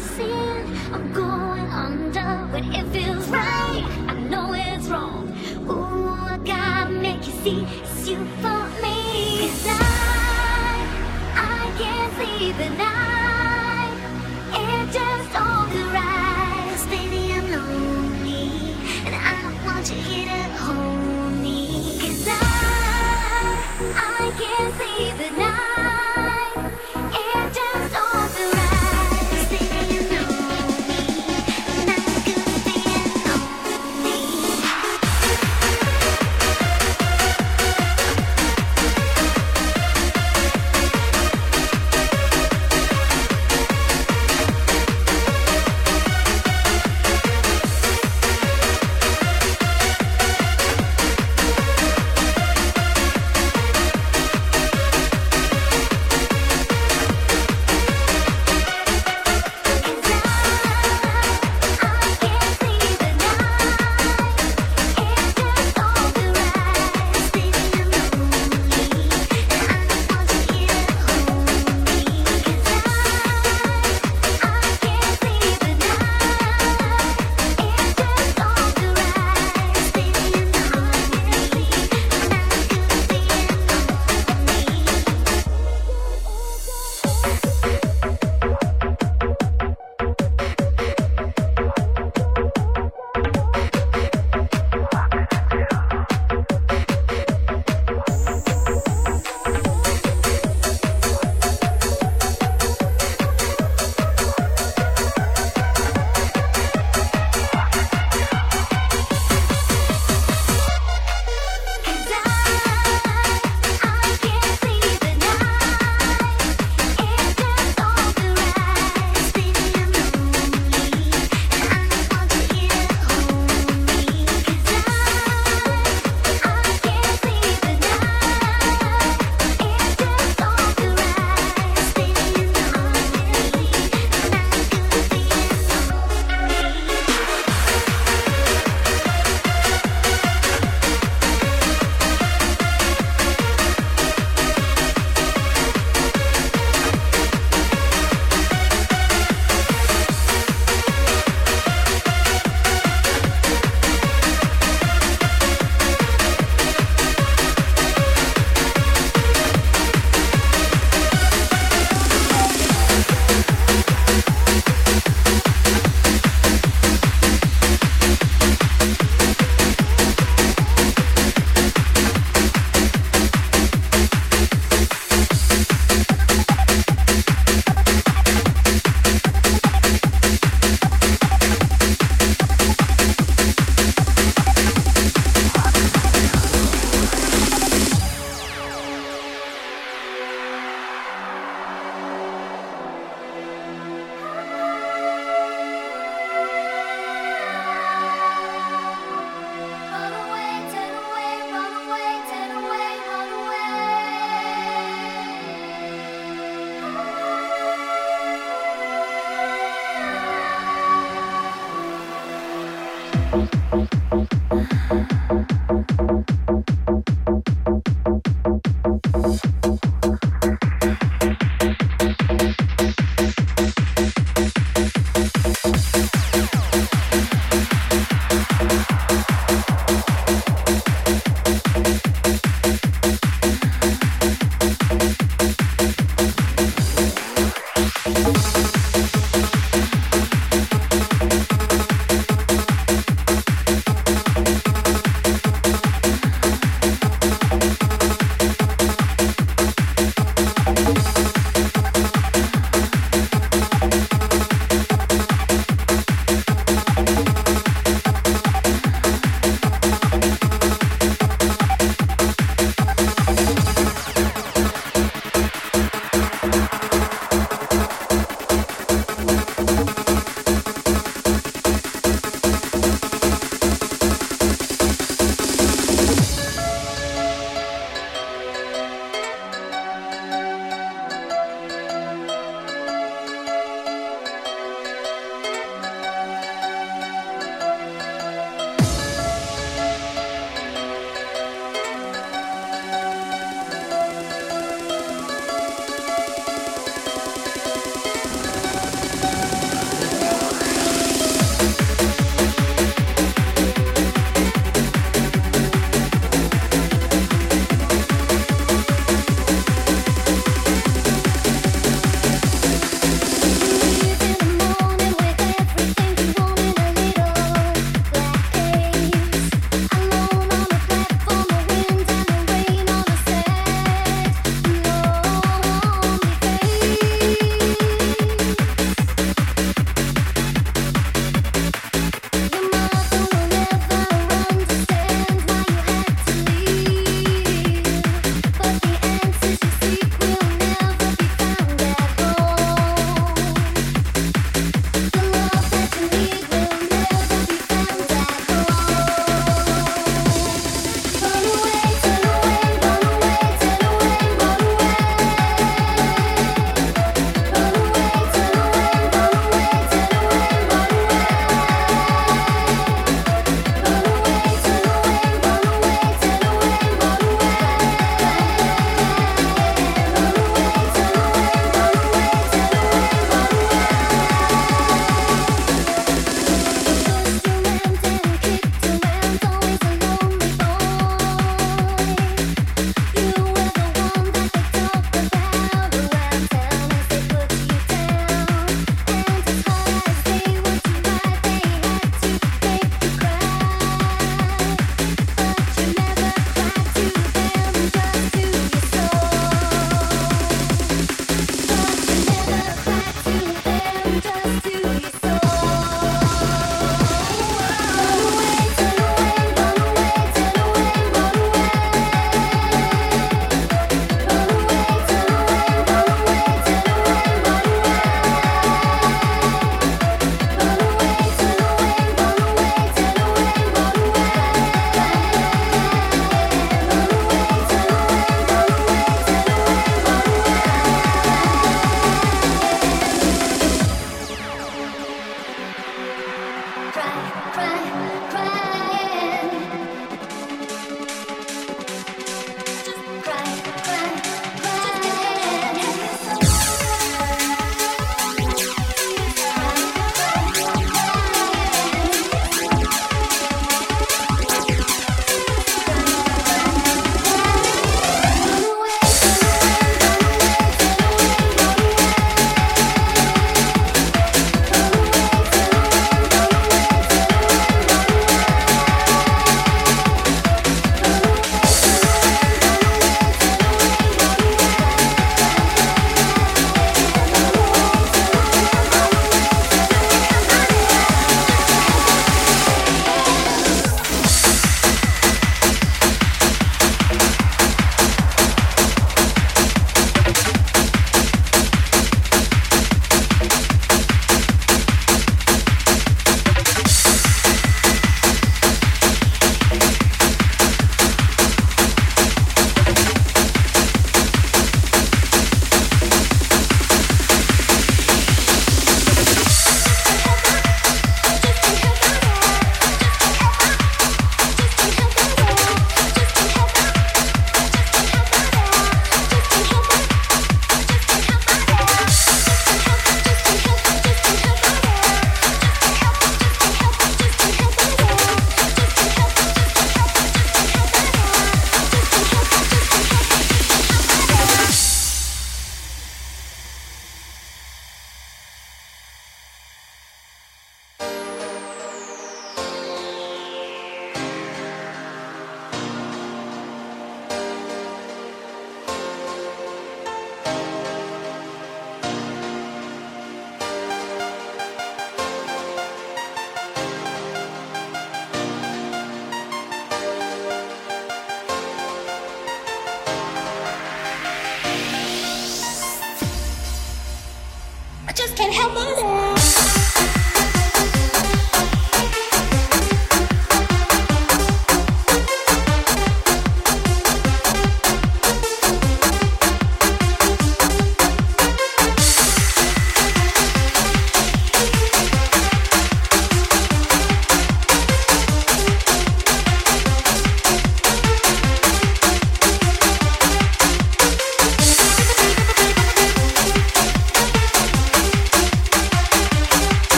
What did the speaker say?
seen. I'm going under when it feels right. I know it's wrong. Ooh, I gotta make you see it's you for me. Cause I, I can't see the night. It just